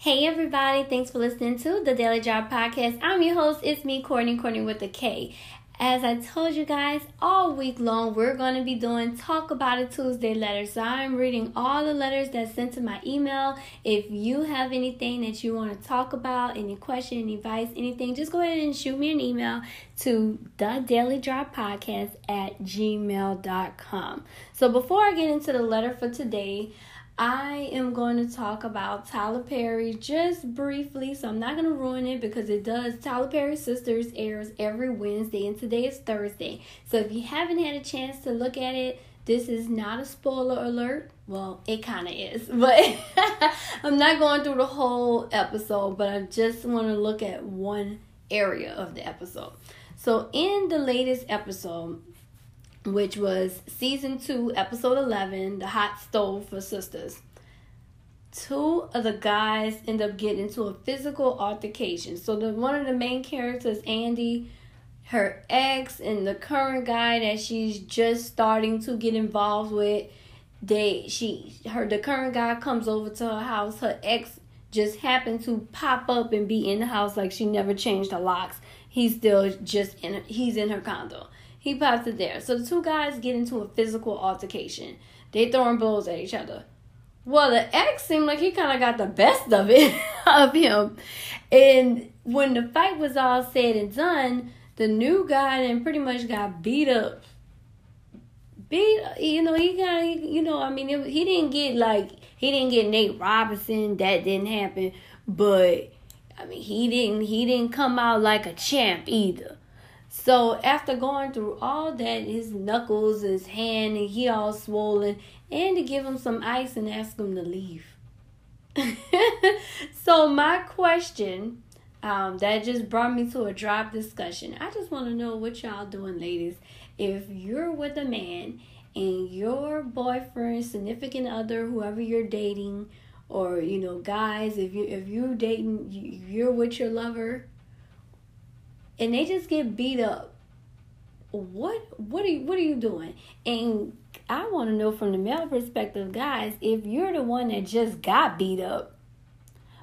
Hey everybody, thanks for listening to the Daily Drop Podcast. I'm your host, it's me, Kortni, Kortni with a K. As I told you guys, all week long we're going to be doing Talk About It Tuesday letters. So I'm reading all the letters that sent to my email. If you have anything that you want to talk about, any question, any advice, anything, just go ahead and shoot me an email to the Daily Drop Podcast at gmail.com. So before I get into the letter for today, I am going to talk about Tyler Perry just briefly, so I'm not going to ruin it because it does. Tyler Perry Sistas airs every Wednesday, and today is Thursday. So if you haven't had a chance to look at it, this is not a spoiler alert. Well, it kind of is, but I'm not going through the whole episode, but I just want to look at one area of the episode. So, in the latest episode, which was season two, episode 11, The Hot Stove for Sistas. Two of the guys end up getting into a physical altercation. So, the one of the main characters, Andi, her ex, and the current guy that she's just starting to get involved with, they she her the current guy comes over to her house. Her ex just happened to pop up and be in the house like she never changed her locks. He's still just in he's in her condo he pops it there. So the two guys get into a physical altercation. They throwing blows at each other. Well, the ex seemed like he kind of got the best of it of him. And when the fight was all said and done, the new guy then pretty much got beat up. Beat, you know, he got, you know, I mean, he didn't get like, he didn't get Nate Robinson. That didn't happen. But, I mean, he didn't, he didn't come out like a champ either. So after going through all that, his knuckles, his hand, and he all swollen, and to give him some ice and ask him to leave. so my question, um, that just brought me to a drop discussion. I just want to know what y'all doing, ladies. If you're with a man and your boyfriend, significant other, whoever you're dating, or you know, guys, if you if you're dating, you're with your lover and they just get beat up. What what are you what are you doing? And i want to know from the male perspective guys if you're the one that just got beat up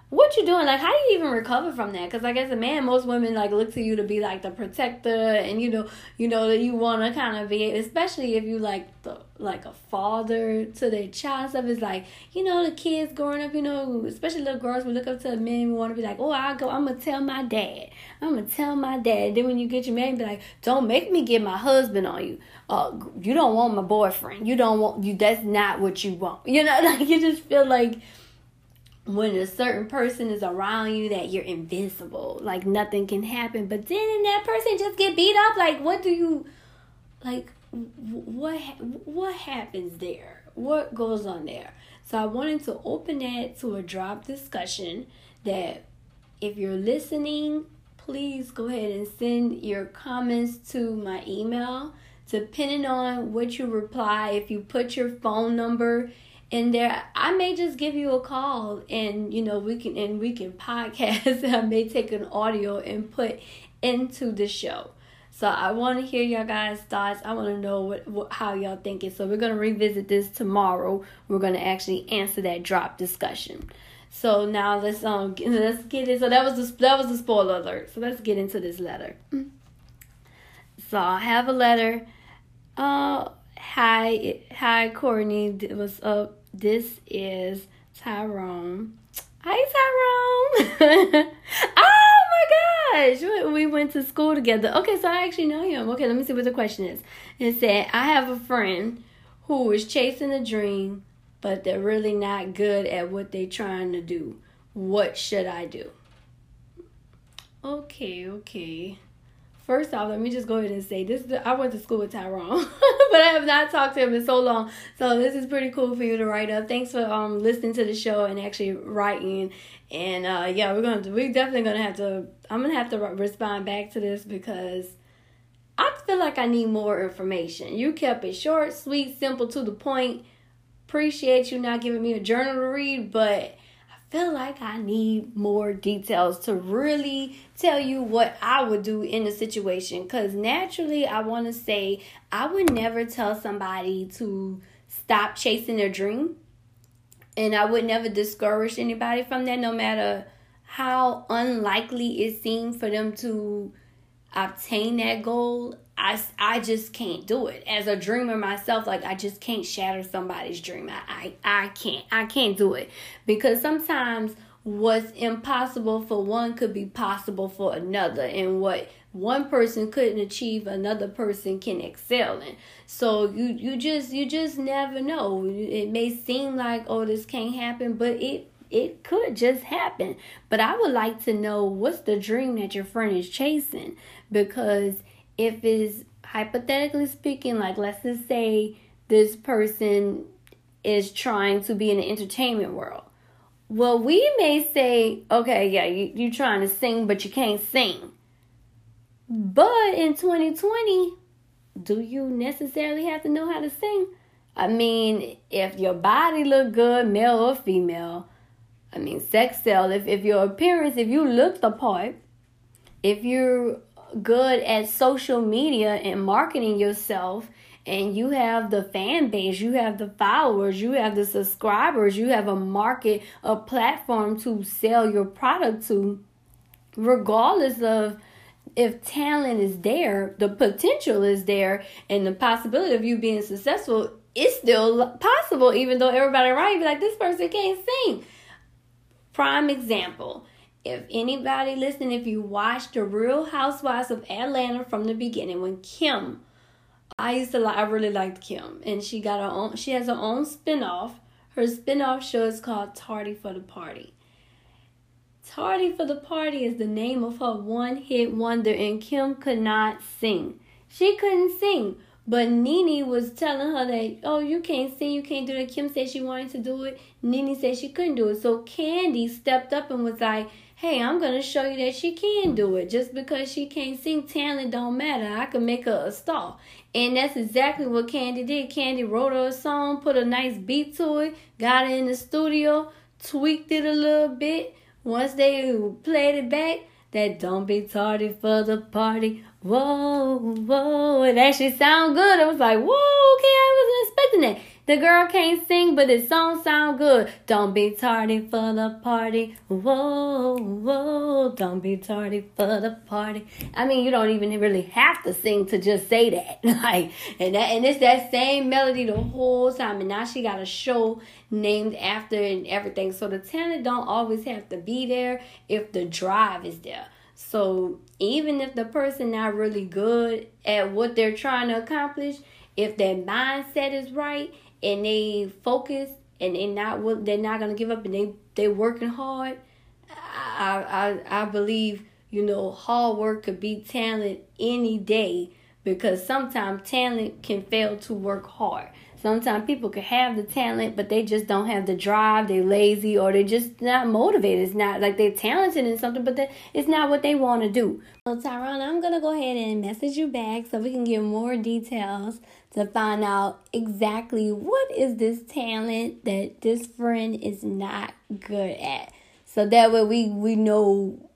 what you doing? Like how do you even recover from that? Because like as a man most women like look to you to be like the protector and you know you know that you want to kind of be especially if you like the like a father to their child stuff. Is like you know the kids growing up you know especially little girls we look up to the men we want to be like oh i go i'm gonna tell my dad. I'm gonna tell my dad. Then when you get your man be like don't make me get my husband on you. Uh you don't want my boyfriend. You don't want you that's not what you want. You know like you just feel like when a certain person is around you that you're invincible like nothing can happen. But then that person just get beat up like what do you like what what happens there? What goes on there? So i wanted to open that to a drop discussion that if you're listening please go ahead and send your comments to my email depending on. What you reply if you put your phone number and there I may just give you a call and you know we can and we can podcast I may take an audio and put into the show. So I want to hear your guys' thoughts. I want to know what, what how y'all thinking. So we're gonna revisit this tomorrow. We're gonna actually answer that drop discussion. So now let's um let's get it. So that was the that was the spoiler alert. So let's get into this letter. So I have a letter. Uh Hi, hi, Kortni. What's up? This is Tyrone. Hi, Tyrone. oh my gosh, we went to school together. Okay, so I actually know him. Okay, let me see what the question is. It said, I have a friend who is chasing a dream, but they're really not good at what they're trying to do. What should I do? Okay, okay. First off, let me just go ahead and say this. I went to school with Tyrone, but I have not talked to him in so long. So this is pretty cool for you to write up. Thanks for um listening to the show and actually writing. And uh, yeah, we're gonna we're definitely gonna have to. I'm gonna have to respond back to this because I feel like I need more information. You kept it short, sweet, simple, to the point. Appreciate you not giving me a journal to read, but feel like I need more details to really tell you what I would do in the situation. Because naturally, I want to say I would never tell somebody to stop chasing their dream. and I would never discourage anybody from that, no matter how unlikely it seemed for them to obtain that goal. I, I just can't do it. As a dreamer myself like i just can't shatter somebody's dream. I, I i can't i can't do it. Because sometimes what's impossible for one could be possible for another and what one person couldn't achieve another person can excel in. So you you just you just never know. It may seem like oh this can't happen but it it could just happen. But i would like to know what's the dream that your friend is chasing? Because if it's hypothetically speaking like let's just say this person is trying to be in the entertainment world well we may say okay yeah you, you're trying to sing but you can't sing but in 2020, do you necessarily have to know how to sing? I mean, if your body look good, male or female, I mean, sex sell. If if your appearance, if you look the part, if you're good at social media and marketing yourself, and you have the fan base, you have the followers, you have the subscribers, you have a market, a platform to sell your product to, regardless of if talent is there, the potential is there, and the possibility of you being successful is still possible, even though everybody around you be like, this person can't sing. Prime example. If anybody listening, if you watched The Real Housewives of Atlanta from the beginning, when Kim, I used to like, I really liked Kim, and she got her own, she has her own spinoff. Her spinoff show is called Tardy for the Party Tardy for the Party is the name of her one hit wonder, and Kim could not sing. She couldn't sing, but Nene was telling her that, oh, you can't sing, you can't do it. Kim said she wanted to do it. Nene said she couldn't do it. So Kandi stepped up and was like, hey, I'm to show you that she can do it. Just because she can't sing, talent don't matter. I can make her a star. And that's exactly what Kandi did. Kandi wrote her a song, put a nice beat to it, got it in the studio, tweaked it a little bit once they played it back, that don't be tardy for the party. Whoa, whoa. It actually sound good. I was like, whoa, okay, I wasn't expecting that. The girl can't sing, but the song sound good. Don't be tardy for the party. Whoa, whoa. Don't be tardy for the party. I mean, you don't even really have to sing to just say that. like, and that, and it's that same melody the whole time. And now she got a show named after and everything. So the talent don't always have to be there if the drive is there. So even if the person not really good at what they're trying to accomplish, if their mindset is right and they focus and they not they're not gonna give up and they they working hard. I I I believe you know hard work could beat talent any day because sometimes talent can fail to work hard. Sometimes people can have the talent, but they just don't have the drive. They're lazy or they're just not motivated. It's not like they're talented in something, but that it's not what they want to do. So, Tyrone, I'm going to go ahead and message you back so we can get more details to find out exactly what is this talent that this friend is not good at. So that way we, we know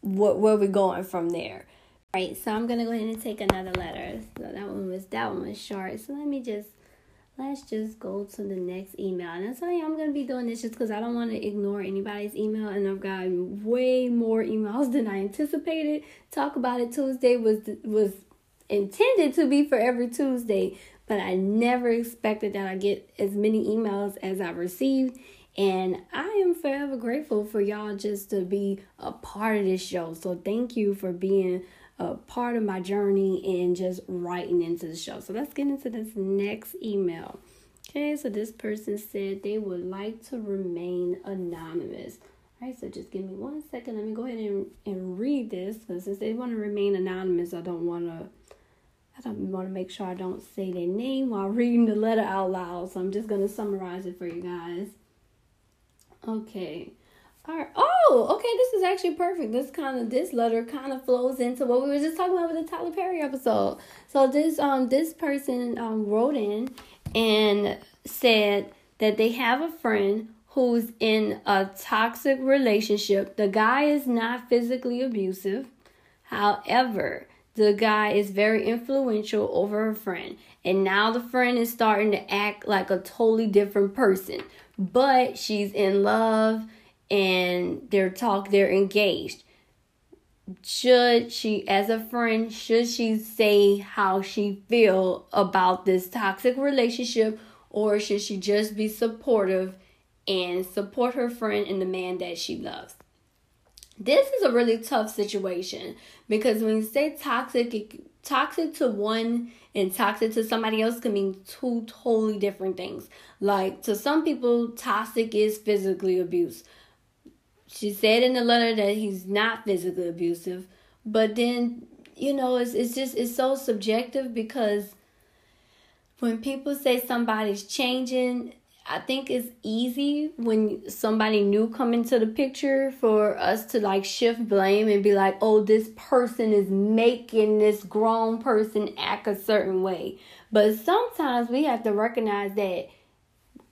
what where we're going from there. All right, so I'm gonna go ahead and take another letter. So that one was that one was short. So let me just let's just go to the next email. And I tell you, I'm to be doing this just because I don't want to ignore anybody's email. And I've got way more emails than I anticipated. Talk About It Tuesday was was intended to be for every Tuesday, but I never expected that I get as many emails as I received. And I am forever grateful for y'all just to be a part of this show. So thank you for being a part of my journey and just writing into the show. So let's get into this next email. Okay, so this person said they would like to remain anonymous. All right, so just give me one second. Let me go ahead and, and read this because since they want to remain anonymous, I don't want to. I don't want to make sure I don't say their name while reading the letter out loud. So I'm just going to summarize it for you guys. Okay. All right. Oh, okay. This is actually perfect. This kind of this letter kind of flows into what we were just talking about with the Tyler Perry episode. So this um this person um wrote in and said that they have a friend who's in a toxic relationship. The guy is not physically abusive. However, the guy is very influential over her friend. And now the friend is starting to act like a totally different person but she's in love and they're talk they're engaged. Should she as a friend should she say how she feel about this toxic relationship or should she just be supportive and support her friend and the man that she loves? This is a really tough situation because when you say toxic toxic to one and toxic to somebody else can mean two totally different things. Like to some people toxic is physically abuse she said in the letter that he's not physically abusive, but then you know it's it's just it's so subjective because when people say somebody's changing, I think it's easy when somebody new come into the picture for us to like shift blame and be like, "Oh, this person is making this grown person act a certain way." But sometimes we have to recognize that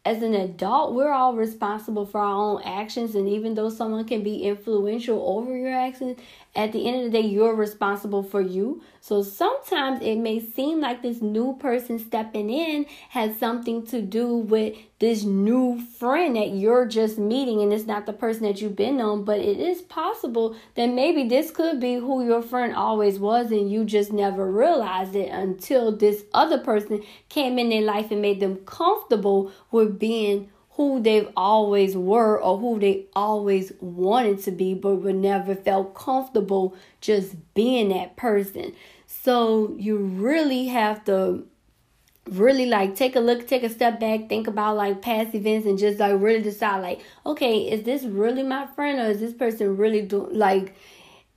as an adult, we're all responsible for our own actions. And even though someone can be influential over your actions, at the end of the day, you're responsible for you. So sometimes it may seem like this new person stepping in has something to do with this new friend that you're just meeting and it's not the person that you've been on. But it is possible that maybe this could be who your friend always was and you just never realized it until this other person came in their life and made them comfortable with being who they've always were or who they always wanted to be, but were never felt comfortable just being that person. So you really have to really like take a look, take a step back, think about like past events and just like really decide like, okay, is this really my friend or is this person really doing like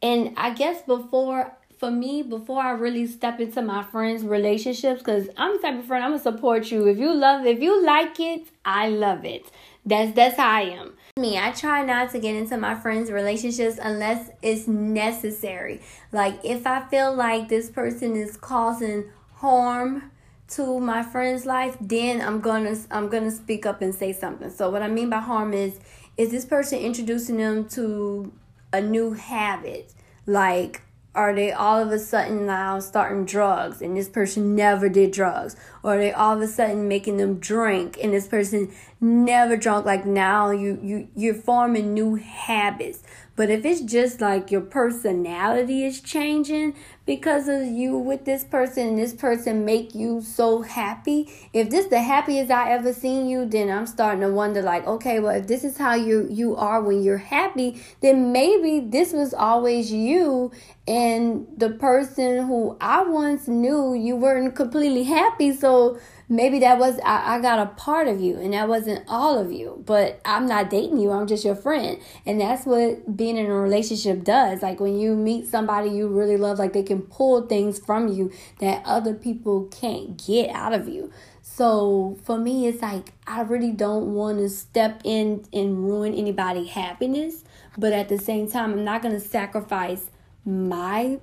and I guess before for me before I really step into my friends' relationships because I'm the type of friend I'm gonna support you. If you love if you like it, I love it. That's that's how I am. Me, I try not to get into my friends' relationships unless it's necessary. Like if I feel like this person is causing harm to my friend's life, then I'm gonna I'm gonna speak up and say something. So what I mean by harm is is this person introducing them to a new habit like are they all of a sudden now starting drugs and this person never did drugs? Or are they all of a sudden making them drink and this person never drunk? Like now you, you, you're forming new habits. But if it's just like your personality is changing because of you with this person and this person make you so happy, if this the happiest I ever seen you, then I'm starting to wonder like, okay, well if this is how you you are when you're happy, then maybe this was always you and the person who I once knew you weren't completely happy, so maybe that was I, I got a part of you and that wasn't all of you but i'm not dating you. I'm just your friend. And that's what being in a relationship does. Like when you meet somebody you really love like they can pull things from you that other people can't get out of you. So for me it's like i really don't want to step in and ruin anybody's happiness but at the same time i'm not going to sacrifice my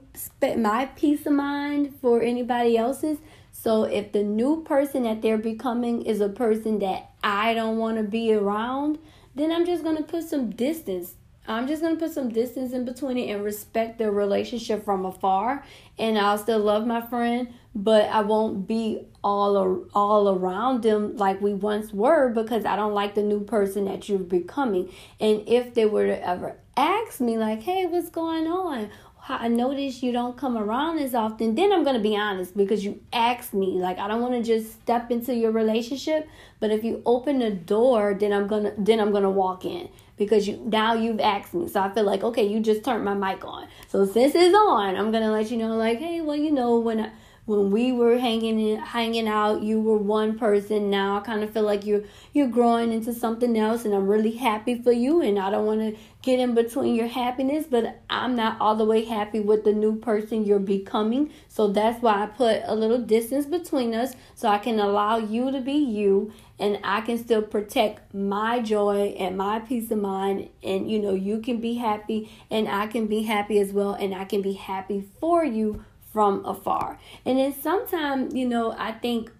my peace of mind for anybody else's so if the new person that they're becoming is a person that I don't want to be around, then I'm just going to put some distance. I'm just going to put some distance in between it and respect the relationship from afar. And I'll still love my friend, but I won't be all all around them like we once were because I don't like the new person that you're becoming. And if they were to ever ask me like, "Hey, what's going on?" I notice you don't come around as often, then I'm gonna be honest because you asked me. Like I don't want to just step into your relationship, but if you open the door, then I'm gonna then I'm gonna walk in because you now you've asked me. So I feel like okay, you just turned my mic on. So since it's on, I'm gonna let you know like hey, well you know when I when we were hanging hanging out, you were one person. Now I kind of feel like you're you're growing into something else, and I'm really happy for you. And I don't want to get in between your happiness, but I'm not all the way happy with the new person you're becoming. So that's why I put a little distance between us, so I can allow you to be you, and I can still protect my joy and my peace of mind. And you know, you can be happy, and I can be happy as well, and I can be happy for you from afar. And then sometimes, you know, I think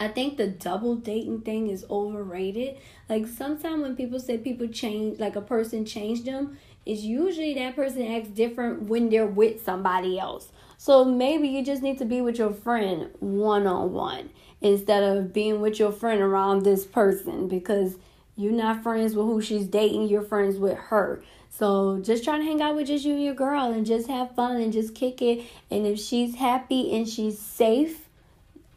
I think the double dating thing is overrated. Like sometimes when people say people change like a person changed them, it's usually that person acts different when they're with somebody else. So maybe you just need to be with your friend one on one instead of being with your friend around this person because You're not friends with who she's dating, you're friends with her. So just try to hang out with just you and your girl and just have fun and just kick it. And if she's happy and she's safe,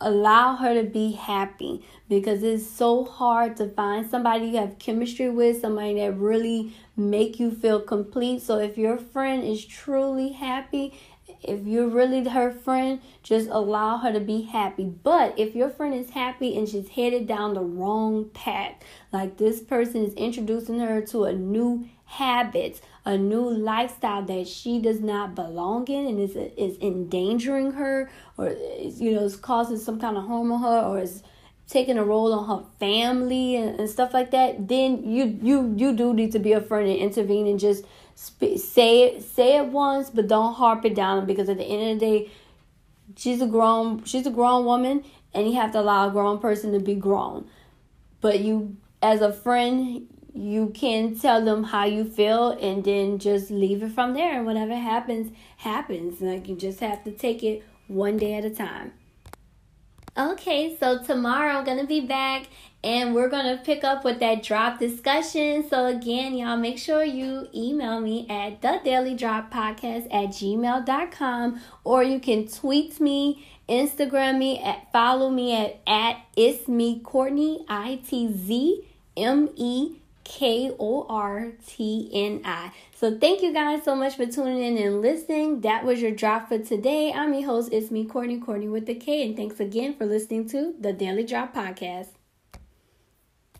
allow her to be happy because it's so hard to find somebody you have chemistry with, somebody that really make you feel complete. So if your friend is truly happy if you're really her friend, just allow her to be happy. But if your friend is happy and she's headed down the wrong path, like this person is introducing her to a new habit, a new lifestyle that she does not belong in and is is endangering her or is, you know is causing some kind of harm on her or is taking a role on her family and, and stuff like that, then you you you do need to be a friend and intervene and just sp- say it say it once, but don't harp it down because at the end of the day, she's a grown she's a grown woman, and you have to allow a grown person to be grown. But you, as a friend, you can tell them how you feel and then just leave it from there. And whatever happens happens. Like you just have to take it one day at a time. Okay, so tomorrow I'm to be back and we're to pick up with that drop discussion. So, again, y'all make sure you email me at the daily drop podcast at gmail.com or you can tweet me, Instagram me, at follow me at, at it's me Kortni, I T Z M E K O R T N I. So thank you guys so much for tuning in and listening. That was your drop for today. I'm your host, it's me, Kortni, Kortni with the K, and thanks again for listening to the Daily Drop Podcast.